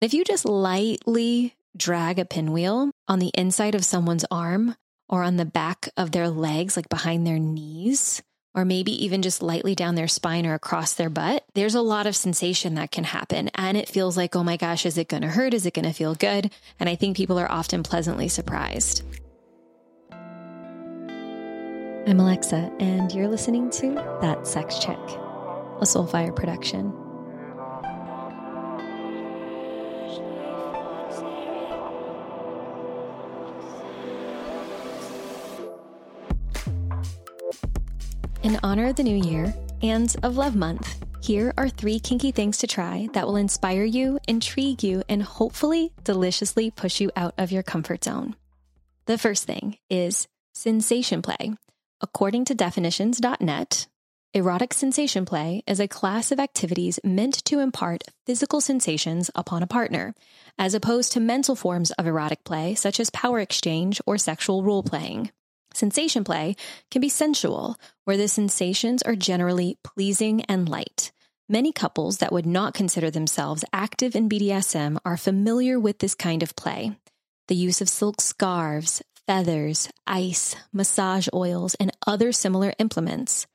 If you just lightly drag a pinwheel on the inside of someone's arm or on the back of their legs, like behind their knees, or maybe even just lightly down their spine or across their butt, there's a lot of sensation that can happen. And it feels like, oh my gosh, is it going to hurt? Is it going to feel good? And I think people are often pleasantly surprised. I'm Alexa, and you're listening to That Sex Chick, a Soulfire production. In honor of the new year and of Love Month, here are three kinky things to try that will inspire you, intrigue you, and hopefully deliciously push you out of your comfort zone. The first thing is sensation play. According to definitions.net, erotic sensation play is a class of activities meant to impart physical sensations upon a partner, as opposed to mental forms of erotic play such as power exchange or sexual role playing. Sensation play can be sensual, where the sensations are generally pleasing and light. Many couples that would not consider themselves active in BDSM are familiar with this kind of play. The use of silk scarves, feathers, ice, massage oils, and other similar implements.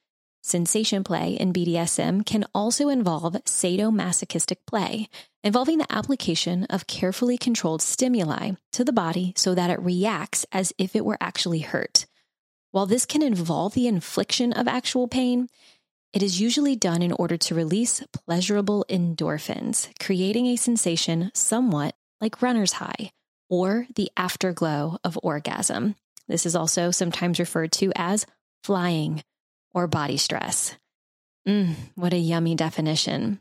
Sensation play in BDSM can also involve sadomasochistic play, involving the application of carefully controlled stimuli to the body so that it reacts as if it were actually hurt. While this can involve the infliction of actual pain, it is usually done in order to release pleasurable endorphins, creating a sensation somewhat like runner's high or the afterglow of orgasm. This is also sometimes referred to as flying or body stress. Mm, what a yummy definition.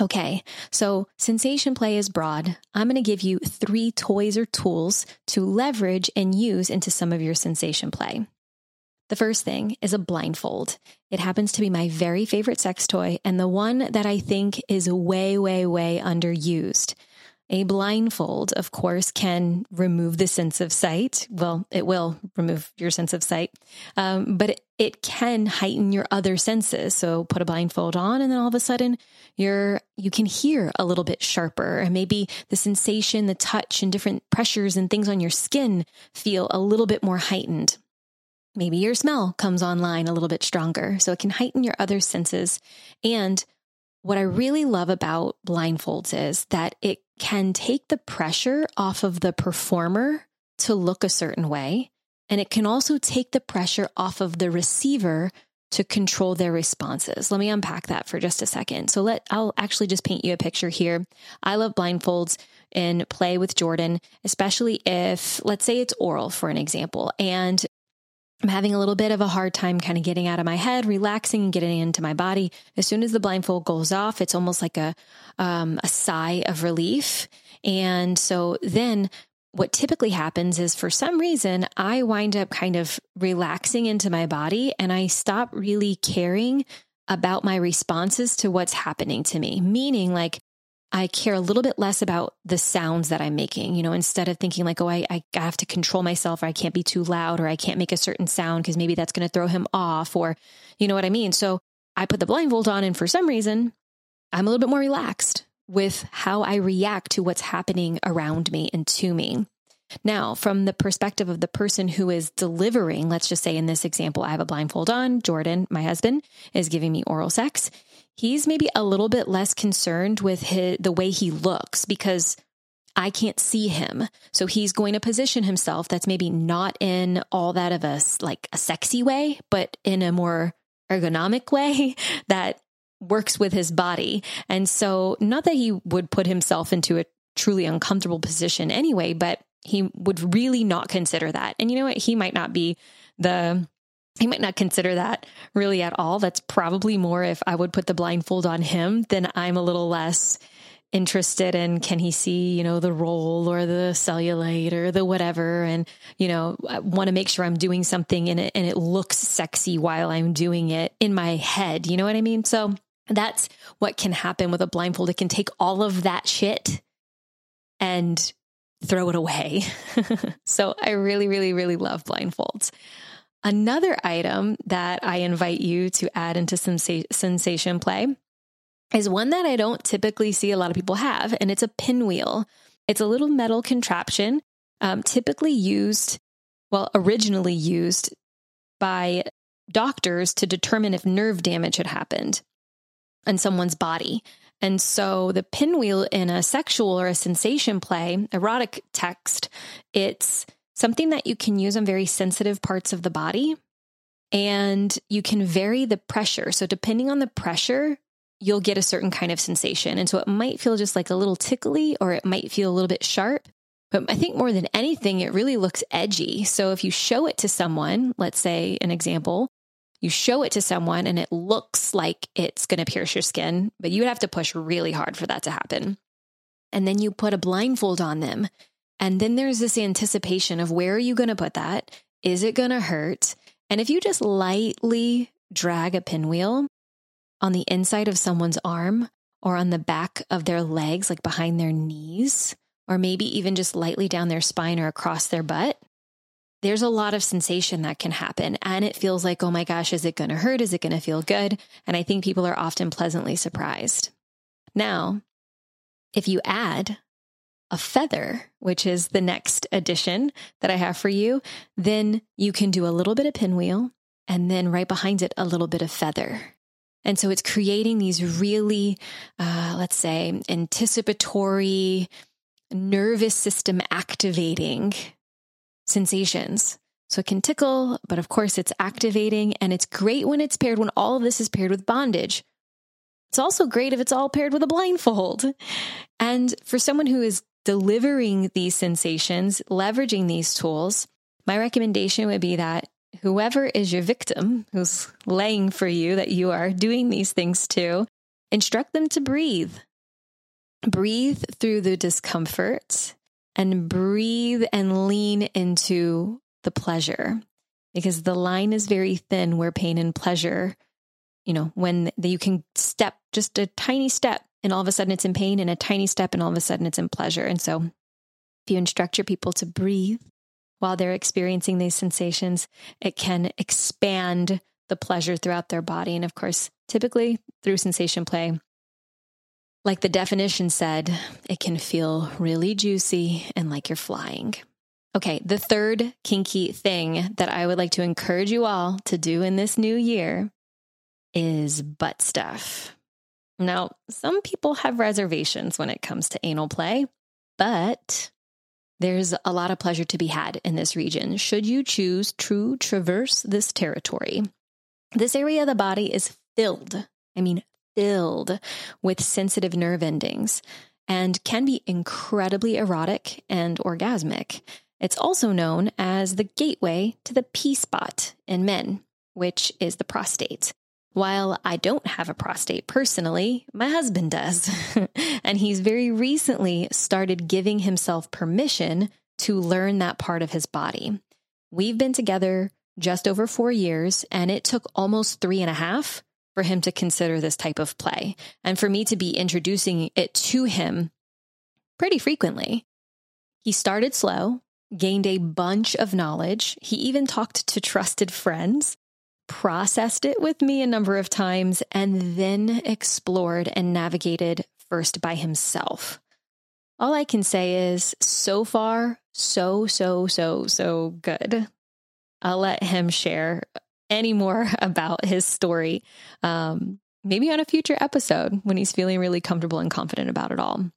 Okay, so sensation play is broad. I'm going to give you three toys or tools to leverage and use into some of your sensation play. The first thing is a blindfold. It happens to be my very favorite sex toy and the one that I think is way, way, way underused. A blindfold, of course, can remove the sense of sight. Well, it will remove your sense of sight, um, but it, it can heighten your other senses. So put a blindfold on, and then all of a sudden, you're you can hear a little bit sharper, and maybe the sensation, the touch, and different pressures and things on your skin feel a little bit more heightened. Maybe your smell comes online a little bit stronger, so it can heighten your other senses. And what I really love about blindfolds is that it can take the pressure off of the performer to look a certain way. And it can also take the pressure off of the receiver to control their responses. Let me unpack that for just a second. So let I'll actually just paint you a picture here. I love blindfolds in play with Jordan, especially if let's say it's oral for an example and I'm having a little bit of a hard time kind of getting out of my head, relaxing and getting into my body. As soon as the blindfold goes off, it's almost like a um, a sigh of relief. And so then what typically happens is for some reason I wind up kind of relaxing into my body and I stop really caring about my responses to what's happening to me. Meaning like I care a little bit less about the sounds that I'm making, you know, instead of thinking like, oh, I, I have to control myself or I can't be too loud or I can't make a certain sound because maybe that's going to throw him off or, you know what I mean? So I put the blindfold on and for some reason, I'm a little bit more relaxed with how I react to what's happening around me and to me. Now, from the perspective of the person who is delivering, let's just say in this example, I have a blindfold on. Jordan, my husband, is giving me oral sex he's maybe a little bit less concerned with his, the way he looks because I can't see him. So he's going to position himself that's maybe not in all that of a like a sexy way, but in a more ergonomic way that works with his body. And so not that he would put himself into a truly uncomfortable position anyway, but he would really not consider that. And you know what? He might not be the he might not consider that really at all. That's probably more if I would put the blindfold on him, then I'm a little less interested in can he see, you know, the roll or the cellulite or the whatever. And, you know, I want to make sure I'm doing something in it and it looks sexy while I'm doing it in my head. You know what I mean? So that's what can happen with a blindfold. It can take all of that shit and throw it away. so I really, really, really love blindfolds. Another item that I invite you to add into some sensation play is one that I don't typically see a lot of people have, and it's a pinwheel. It's a little metal contraption, um, typically used, well, originally used by doctors to determine if nerve damage had happened in someone's body. And so the pinwheel in a sexual or a sensation play, erotic text, it's something that you can use on very sensitive parts of the body. And you can vary the pressure. So, depending on the pressure, you'll get a certain kind of sensation. And so it might feel just like a little tickly or it might feel a little bit sharp. But I think more than anything, it really looks edgy. So if you show it to someone, let's say an example, you show it to someone and it looks like it's going to pierce your skin, but you would have to push really hard for that to happen. And then you put a blindfold on them. And then there's this anticipation of where are you going to put that? Is it going to hurt? And if you just lightly drag a pinwheel on the inside of someone's arm or on the back of their legs, like behind their knees, or maybe even just lightly down their spine or across their butt, there's a lot of sensation that can happen. And it feels like, oh my gosh, is it going to hurt? Is it going to feel good? And I think people are often pleasantly surprised. Now, if you add a feather, which is the next addition that I have for you, then you can do a little bit of pinwheel and then right behind it, a little bit of feather. And so it's creating these really, uh, let's say, anticipatory, nervous system activating sensations. So it can tickle, but of course it's activating and it's great when it's paired, when all of this is paired with bondage. It's also great if it's all paired with a blindfold. And for someone who is delivering these sensations, leveraging these tools, my recommendation would be that whoever is your victim who's laying for you that you are doing these things to, instruct them to breathe. Breathe through the discomfort and breathe and lean into the pleasure because the line is very thin where pain and pleasure, you know, when you can step just a tiny step and all of a sudden it's in pain and a tiny step and all of a sudden it's in pleasure. And so if you instruct your people to breathe while they're experiencing these sensations, it can expand the pleasure throughout their body. And of course, typically through sensation play, like the definition said, it can feel really juicy and like you're flying. Okay, the third kinky thing that I would like to encourage you all to do in this new year is butt stuff. Now, some people have reservations when it comes to anal play, but there's a lot of pleasure to be had in this region should you choose to traverse this territory. This area of the body is filled, I mean, filled with sensitive nerve endings and can be incredibly erotic and orgasmic. It's also known as the gateway to the P spot in men, which is the prostate. While I don't have a prostate personally, my husband does. and he's very recently started giving himself permission to learn that part of his body. We've been together just over four years, and it took almost three and a half for him to consider this type of play and for me to be introducing it to him pretty frequently. He started slow, gained a bunch of knowledge. He even talked to trusted friends processed it with me a number of times, and then explored and navigated first by himself. All I can say is so far, so, so, so, so good. I'll let him share any more about his story, um, maybe on a future episode when he's feeling really comfortable and confident about it all.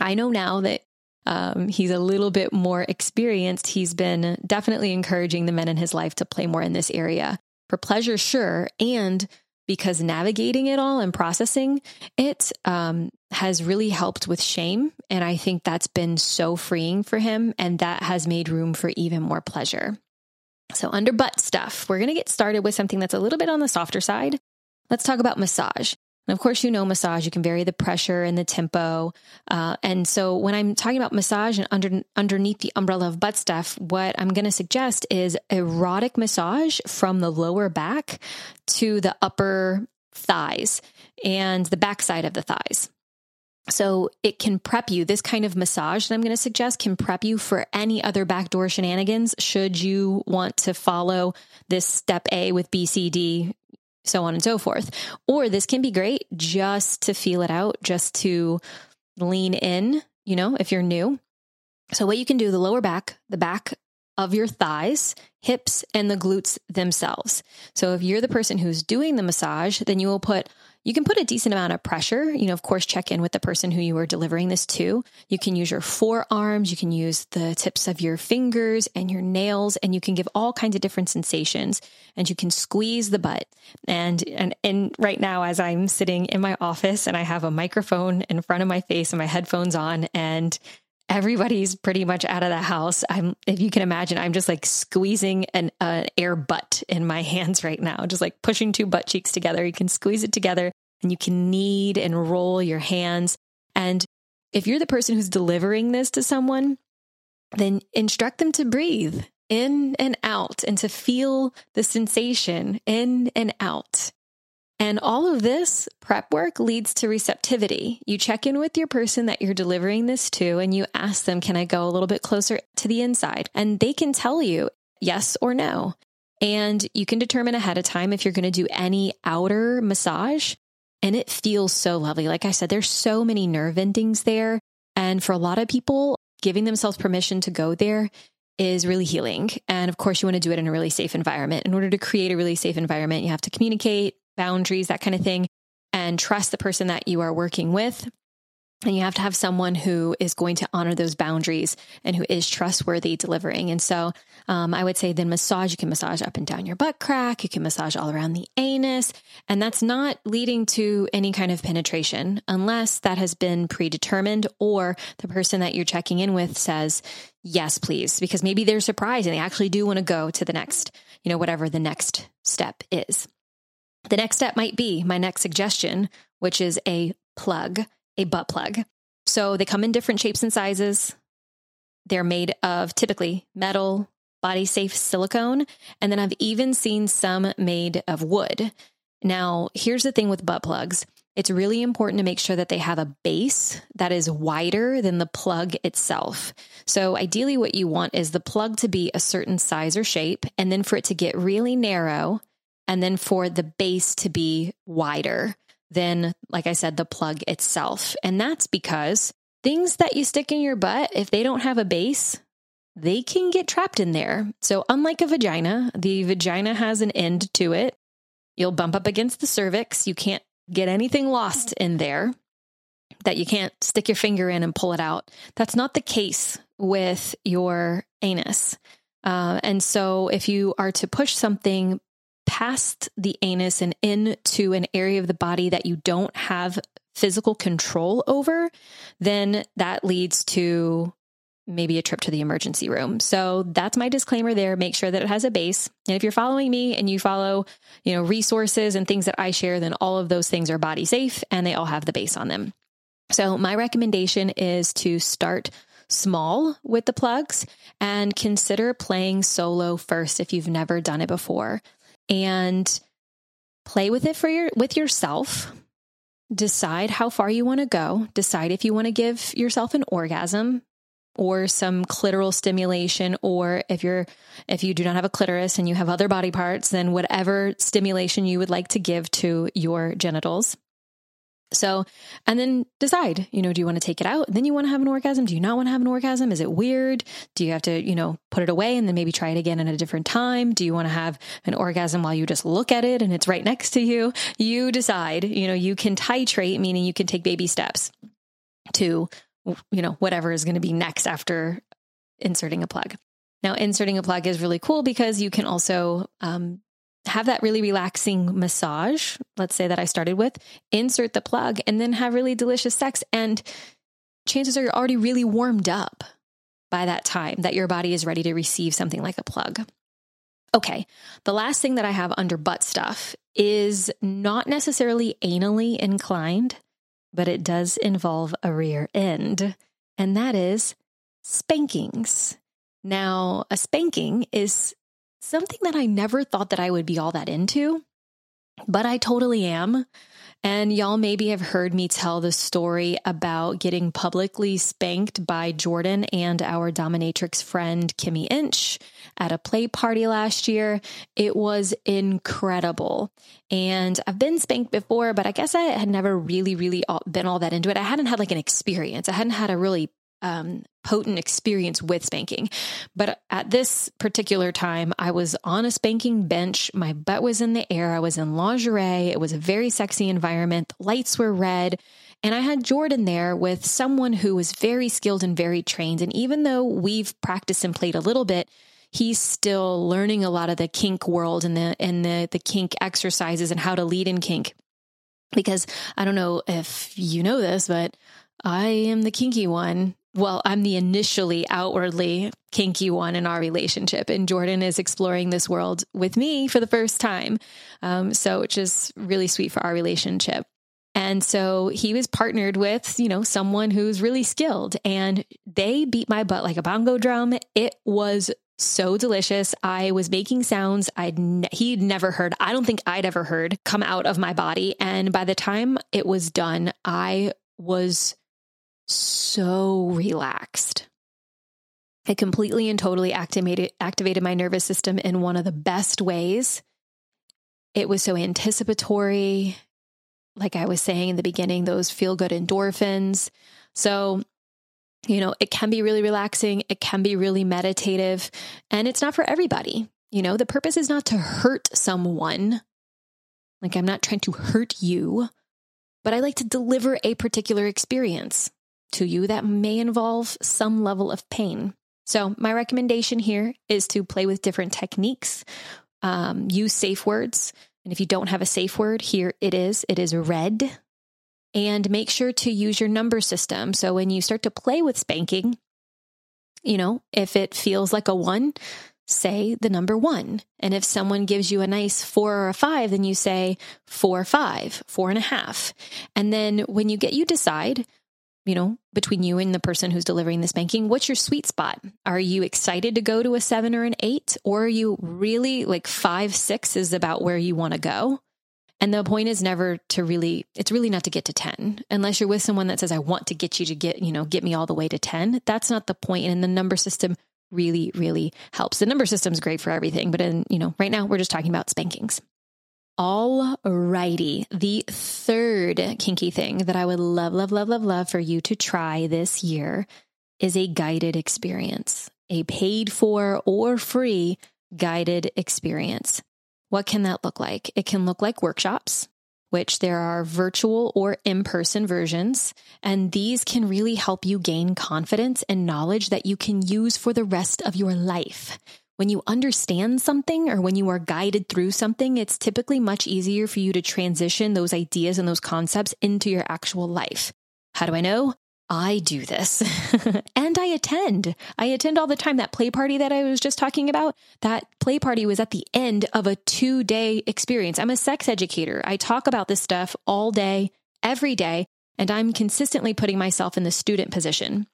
I know now that um, he's a little bit more experienced. He's been definitely encouraging the men in his life to play more in this area for pleasure, sure. And because navigating it all and processing it um, has really helped with shame. And I think that's been so freeing for him. And that has made room for even more pleasure. So, under butt stuff, we're going to get started with something that's a little bit on the softer side. Let's talk about massage. And of course, you know massage, you can vary the pressure and the tempo. Uh, and so when I'm talking about massage and under, underneath the umbrella of butt stuff, what I'm going to suggest is erotic massage from the lower back to the upper thighs and the backside of the thighs. So it can prep you. This kind of massage that I'm going to suggest can prep you for any other backdoor shenanigans should you want to follow this step A with BCD so on and so forth. Or this can be great just to feel it out, just to lean in, you know, if you're new. So, what you can do, the lower back, the back of your thighs, hips, and the glutes themselves. So, if you're the person who's doing the massage, then you will put you can put a decent amount of pressure. You know, of course, check in with the person who you are delivering this to. You can use your forearms, you can use the tips of your fingers and your nails, and you can give all kinds of different sensations. And you can squeeze the butt. And and and right now, as I'm sitting in my office and I have a microphone in front of my face and my headphones on, and everybody's pretty much out of the house. I'm, if you can imagine, I'm just like squeezing an uh, air butt in my hands right now, just like pushing two butt cheeks together. You can squeeze it together and you can knead and roll your hands. And if you're the person who's delivering this to someone, then instruct them to breathe in and out and to feel the sensation in and out. And all of this prep work leads to receptivity. You check in with your person that you're delivering this to and you ask them, Can I go a little bit closer to the inside? And they can tell you yes or no. And you can determine ahead of time if you're going to do any outer massage. And it feels so lovely. Like I said, there's so many nerve endings there. And for a lot of people, giving themselves permission to go there is really healing. And of course, you want to do it in a really safe environment. In order to create a really safe environment, you have to communicate, boundaries, that kind of thing, and trust the person that you are working with. And you have to have someone who is going to honor those boundaries and who is trustworthy delivering. And so um, I would say then massage, you can massage up and down your butt crack, you can massage all around the anus. And that's not leading to any kind of penetration unless that has been predetermined or the person that you're checking in with says, yes, please, because maybe they're surprised and they actually do want to go to the next, you know, whatever the next step is. The next step might be my next suggestion, which is a plug, a butt plug. So they come in different shapes and sizes. They're made of typically metal, body safe silicone, and then I've even seen some made of wood. Now, here's the thing with butt plugs it's really important to make sure that they have a base that is wider than the plug itself. So, ideally, what you want is the plug to be a certain size or shape, and then for it to get really narrow and then for the base to be wider than, like I said, the plug itself. And that's because things that you stick in your butt, if they don't have a base, they can get trapped in there. So, unlike a vagina, the vagina has an end to it. You'll bump up against the cervix. You can't get anything lost in there that you can't stick your finger in and pull it out. That's not the case with your anus. Uh, and so, if you are to push something past the anus and into an area of the body that you don't have physical control over, then that leads to maybe a trip to the emergency room. So that's my disclaimer there. Make sure that it has a base. And if you're following me and you follow, you know, resources and things that I share, then all of those things are body safe and they all have the base on them. So my recommendation is to start small with the plugs and consider playing solo first if you've never done it before and play with it for your with yourself. Decide how far you want to go. Decide if you want to give yourself an orgasm or some clitoral stimulation or if you're if you do not have a clitoris and you have other body parts then whatever stimulation you would like to give to your genitals so, and then decide, you know, do you want to take it out? And Then you want to have an orgasm? Do you not want to have an orgasm? Is it weird? Do you have to, you know, put it away and then maybe try it again at a different time? Do you want to have an orgasm while you just look at it and it's right next to you? You decide, you know, you can titrate, meaning you can take baby steps to, you know, whatever is going to be next after inserting a plug. Now, inserting a plug is really cool because you can also um, have that really relaxing massage, let's say that I started with, insert the plug, and then have really delicious sex. And chances are you're already really warmed up by that time that your body is ready to receive something like a plug. Okay, the last thing that I have under butt stuff is not necessarily anally inclined, but it does involve a rear end, and that is spankings. Now, a spanking is something that I never thought that I would be all that into, but I totally am. And y'all maybe have heard me tell the story about getting publicly spanked by Jordan and our dominatrix friend, Kimmy Inch, at a play party last year. It was incredible. And I've been spanked before, but I guess I had never really, really been all that into it. I hadn't had like an experience. I hadn't had a really um, potent experience with spanking. But at this particular time, I was on a spanking bench. My butt was in the air. I was in lingerie. It was a very sexy environment. The lights were red. And I had Jordan there with someone who was very skilled and very trained. And even though we've practiced and played a little bit, he's still learning a lot of the kink world and the and the the kink exercises and how to lead in kink. Because I don't know if you know this, but I am the kinky one well, I'm the initially outwardly kinky one in our relationship, and Jordan is exploring this world with me for the first time. Um, so, which is really sweet for our relationship. And so he was partnered with, you know, someone who's really skilled, and they beat my butt like a bongo drum. It was so delicious. I was making sounds I'd ne- he'd never heard. I don't think I'd ever heard come out of my body. And by the time it was done, I was so relaxed. It completely and totally activated activated my nervous system in one of the best ways. It was so anticipatory. Like I was saying in the beginning, those feel good endorphins. So, you know, it can be really relaxing. It can be really meditative. And it's not for everybody. You know, the purpose is not to hurt someone. Like I'm not trying to hurt you, but I like to deliver a particular experience to you that may involve some level of pain. So, my recommendation here is to play with different techniques, um, use safe words. And if you don't have a safe word, here it is it is red. And make sure to use your number system. So, when you start to play with spanking, you know, if it feels like a one, say the number one. And if someone gives you a nice four or a five, then you say four, five, four and a half. And then when you get, you decide you know, between you and the person who's delivering the spanking, what's your sweet spot? Are you excited to go to a seven or an eight? Or are you really like five, six is about where you want to go? And the point is never to really, it's really not to get to 10, unless you're with someone that says, I want to get you to get, you know, get me all the way to 10. That's not the point. And the number system really, really helps. The number system is great for everything. But in, you know, right now we're just talking about spankings. All righty. The third kinky thing that I would love, love, love, love, love for you to try this year is a guided experience, a paid for or free guided experience. What can that look like? It can look like workshops, which there are virtual or in person versions. And these can really help you gain confidence and knowledge that you can use for the rest of your life. When you understand something or when you are guided through something, it's typically much easier for you to transition those ideas and those concepts into your actual life. How do I know? I do this and I attend. I attend all the time. That play party that I was just talking about, that play party was at the end of a two day experience. I'm a sex educator. I talk about this stuff all day, every day, and I'm consistently putting myself in the student position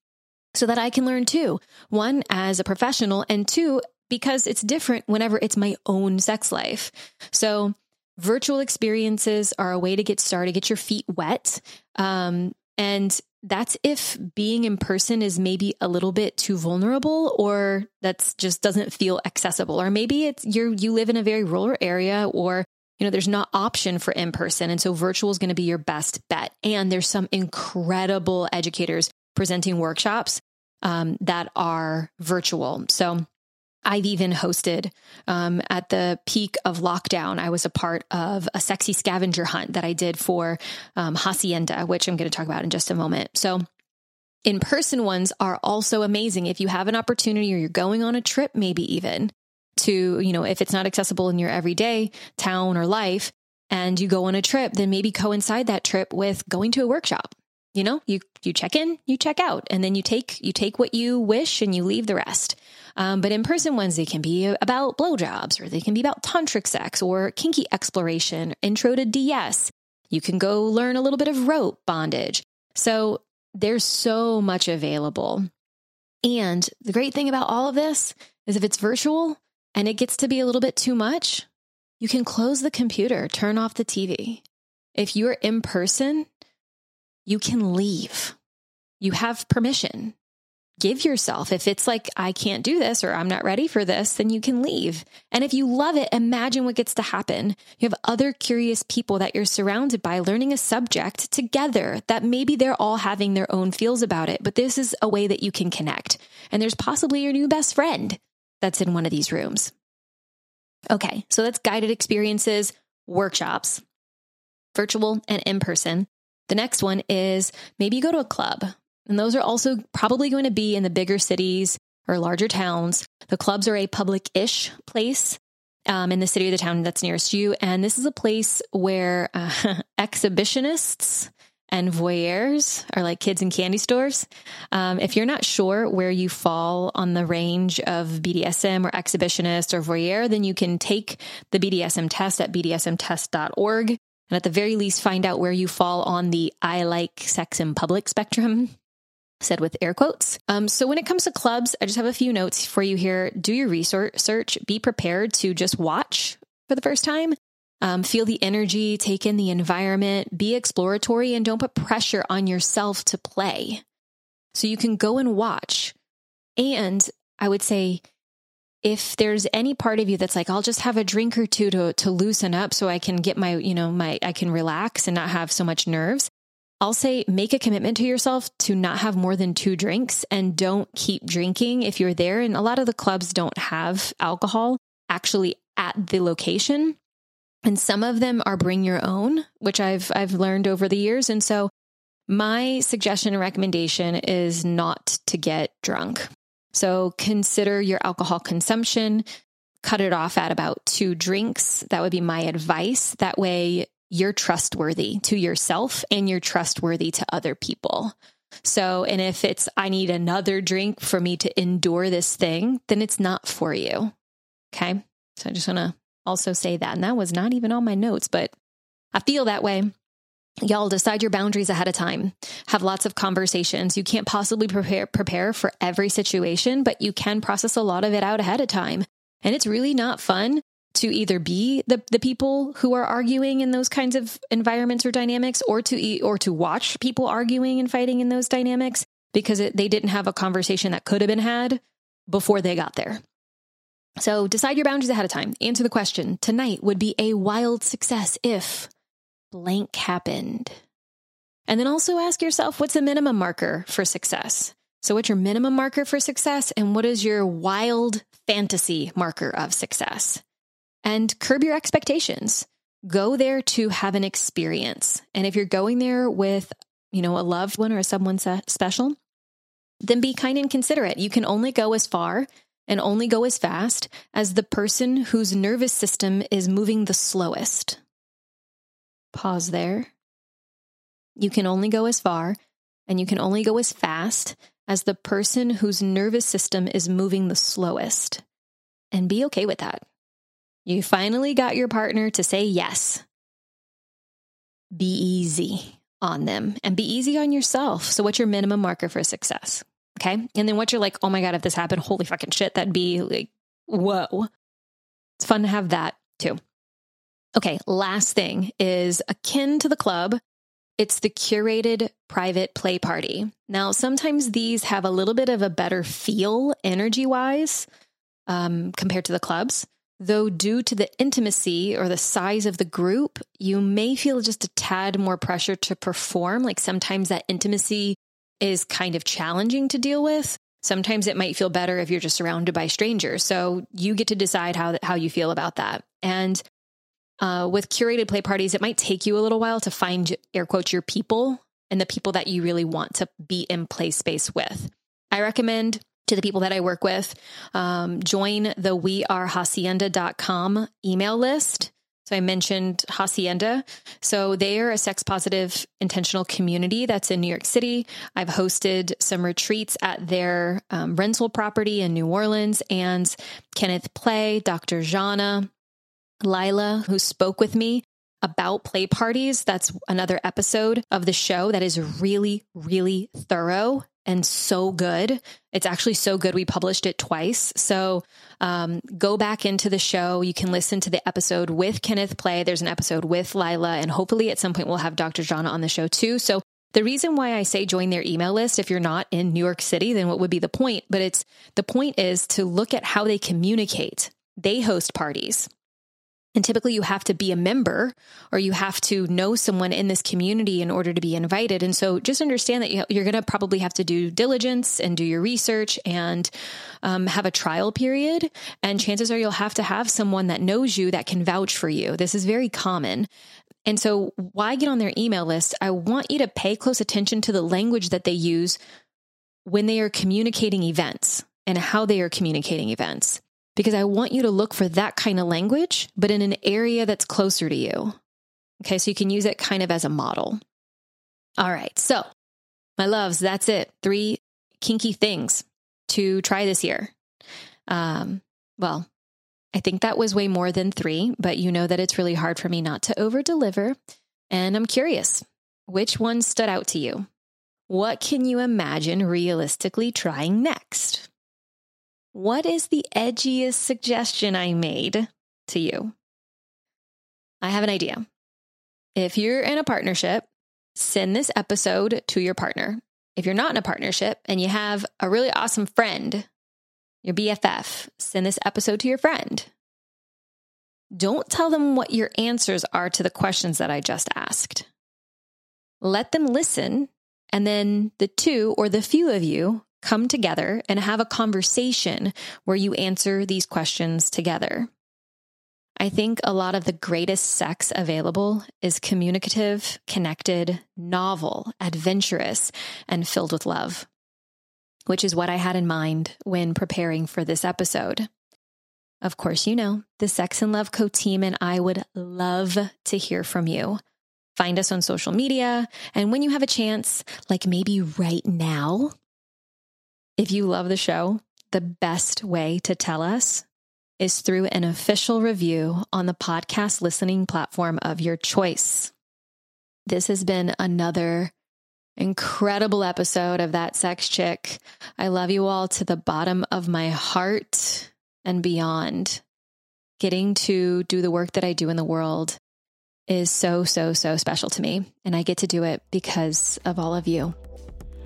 so that I can learn too. One, as a professional, and two, because it's different whenever it's my own sex life. So, virtual experiences are a way to get started, get your feet wet. Um, and that's if being in person is maybe a little bit too vulnerable or that's just doesn't feel accessible or maybe it's you you live in a very rural area or you know there's not option for in person and so virtual is going to be your best bet and there's some incredible educators presenting workshops um, that are virtual so I've even hosted um, at the peak of lockdown. I was a part of a sexy scavenger hunt that I did for um, Hacienda, which I'm going to talk about in just a moment. So, in person ones are also amazing. If you have an opportunity or you're going on a trip, maybe even to, you know, if it's not accessible in your everyday town or life and you go on a trip, then maybe coincide that trip with going to a workshop. You know, you you check in, you check out, and then you take you take what you wish and you leave the rest. Um, but in person ones, they can be about blowjobs or they can be about tantric sex or kinky exploration, intro to DS. You can go learn a little bit of rope bondage. So there's so much available. And the great thing about all of this is if it's virtual and it gets to be a little bit too much, you can close the computer, turn off the TV. If you're in person, you can leave. You have permission give yourself. If it's like, I can't do this or I'm not ready for this, then you can leave. And if you love it, imagine what gets to happen. You have other curious people that you're surrounded by learning a subject together that maybe they're all having their own feels about it, but this is a way that you can connect. And there's possibly your new best friend that's in one of these rooms. Okay, so that's guided experiences, workshops, virtual and in person. The next one is maybe you go to a club and those are also probably going to be in the bigger cities or larger towns. The clubs are a public ish place um, in the city or the town that's nearest you. And this is a place where uh, exhibitionists and voyeurs are like kids in candy stores. Um, if you're not sure where you fall on the range of BDSM or exhibitionist or voyeur, then you can take the BDSM test at bdsmtest.org. And at the very least, find out where you fall on the I like sex in public spectrum said with air quotes. Um, so when it comes to clubs, I just have a few notes for you here. Do your research, be prepared to just watch for the first time. Um, feel the energy, take in the environment, be exploratory, and don't put pressure on yourself to play. So you can go and watch. And I would say, if there's any part of you that's like, I'll just have a drink or two to, to loosen up so I can get my, you know, my, I can relax and not have so much nerves. I'll say make a commitment to yourself to not have more than two drinks and don't keep drinking if you're there. And a lot of the clubs don't have alcohol actually at the location. And some of them are bring your own, which I've I've learned over the years. And so my suggestion and recommendation is not to get drunk. So consider your alcohol consumption, cut it off at about two drinks. That would be my advice. That way you're trustworthy to yourself and you're trustworthy to other people. So, and if it's, I need another drink for me to endure this thing, then it's not for you. Okay. So I just want to also say that. And that was not even on my notes, but I feel that way. Y'all decide your boundaries ahead of time. Have lots of conversations. You can't possibly prepare prepare for every situation, but you can process a lot of it out ahead of time. And it's really not fun to either be the, the people who are arguing in those kinds of environments or dynamics or to eat, or to watch people arguing and fighting in those dynamics because it, they didn't have a conversation that could have been had before they got there. So decide your boundaries ahead of time. Answer the question. Tonight would be a wild success if blank happened. And then also ask yourself what's the minimum marker for success? So, what's your minimum marker for success? And what is your wild fantasy marker of success? and curb your expectations. Go there to have an experience. And if you're going there with, you know, a loved one or someone special, then be kind and considerate. You can only go as far and only go as fast as the person whose nervous system is moving the slowest. Pause there. You can only go as far and you can only go as fast as the person whose nervous system is moving the slowest. And be okay with that. You finally got your partner to say yes. Be easy on them and be easy on yourself. So, what's your minimum marker for success? Okay. And then what you're like, oh my God, if this happened, holy fucking shit, that'd be like, whoa. It's fun to have that too. Okay. Last thing is akin to the club. It's the curated private play party. Now, sometimes these have a little bit of a better feel energy wise um, compared to the clubs. Though, due to the intimacy or the size of the group, you may feel just a tad more pressure to perform. Like sometimes that intimacy is kind of challenging to deal with. Sometimes it might feel better if you're just surrounded by strangers. So you get to decide how, how you feel about that. And uh, with curated play parties, it might take you a little while to find air quotes your people and the people that you really want to be in play space with. I recommend to the people that I work with. Um, join the wearehacienda.com email list. So I mentioned Hacienda. So they are a sex positive intentional community that's in New York City. I've hosted some retreats at their um, rental property in New Orleans and Kenneth Play, Dr. Jana, Lila, who spoke with me about play parties. That's another episode of the show that is really, really thorough and so good. It's actually so good. We published it twice. So um, go back into the show. You can listen to the episode with Kenneth Play. There's an episode with Lila, and hopefully at some point we'll have Dr. Jana on the show too. So the reason why I say join their email list, if you're not in New York City, then what would be the point? But it's the point is to look at how they communicate. They host parties. And typically, you have to be a member or you have to know someone in this community in order to be invited. And so just understand that you're going to probably have to do diligence and do your research and um, have a trial period. And chances are you'll have to have someone that knows you that can vouch for you. This is very common. And so, why get on their email list? I want you to pay close attention to the language that they use when they are communicating events and how they are communicating events because I want you to look for that kind of language, but in an area that's closer to you. Okay, so you can use it kind of as a model. All right, so my loves, that's it. Three kinky things to try this year. Um, well, I think that was way more than three, but you know that it's really hard for me not to over deliver. And I'm curious, which one stood out to you? What can you imagine realistically trying next? What is the edgiest suggestion I made to you? I have an idea. If you're in a partnership, send this episode to your partner. If you're not in a partnership and you have a really awesome friend, your BFF, send this episode to your friend. Don't tell them what your answers are to the questions that I just asked. Let them listen, and then the two or the few of you come together and have a conversation where you answer these questions together. I think a lot of the greatest sex available is communicative, connected, novel, adventurous, and filled with love, which is what I had in mind when preparing for this episode. Of course, you know, the Sex and Love Co team and I would love to hear from you. Find us on social media. And when you have a chance, like maybe right now, if you love the show, the best way to tell us is through an official review on the podcast listening platform of your choice. This has been another incredible episode of That Sex Chick. I love you all to the bottom of my heart and beyond. Getting to do the work that I do in the world is so, so, so special to me. And I get to do it because of all of you.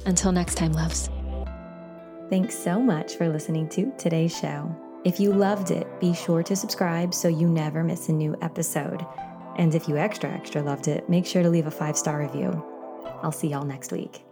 Until next time, loves. Thanks so much for listening to today's show. If you loved it, be sure to subscribe so you never miss a new episode. And if you extra, extra loved it, make sure to leave a five star review. I'll see y'all next week.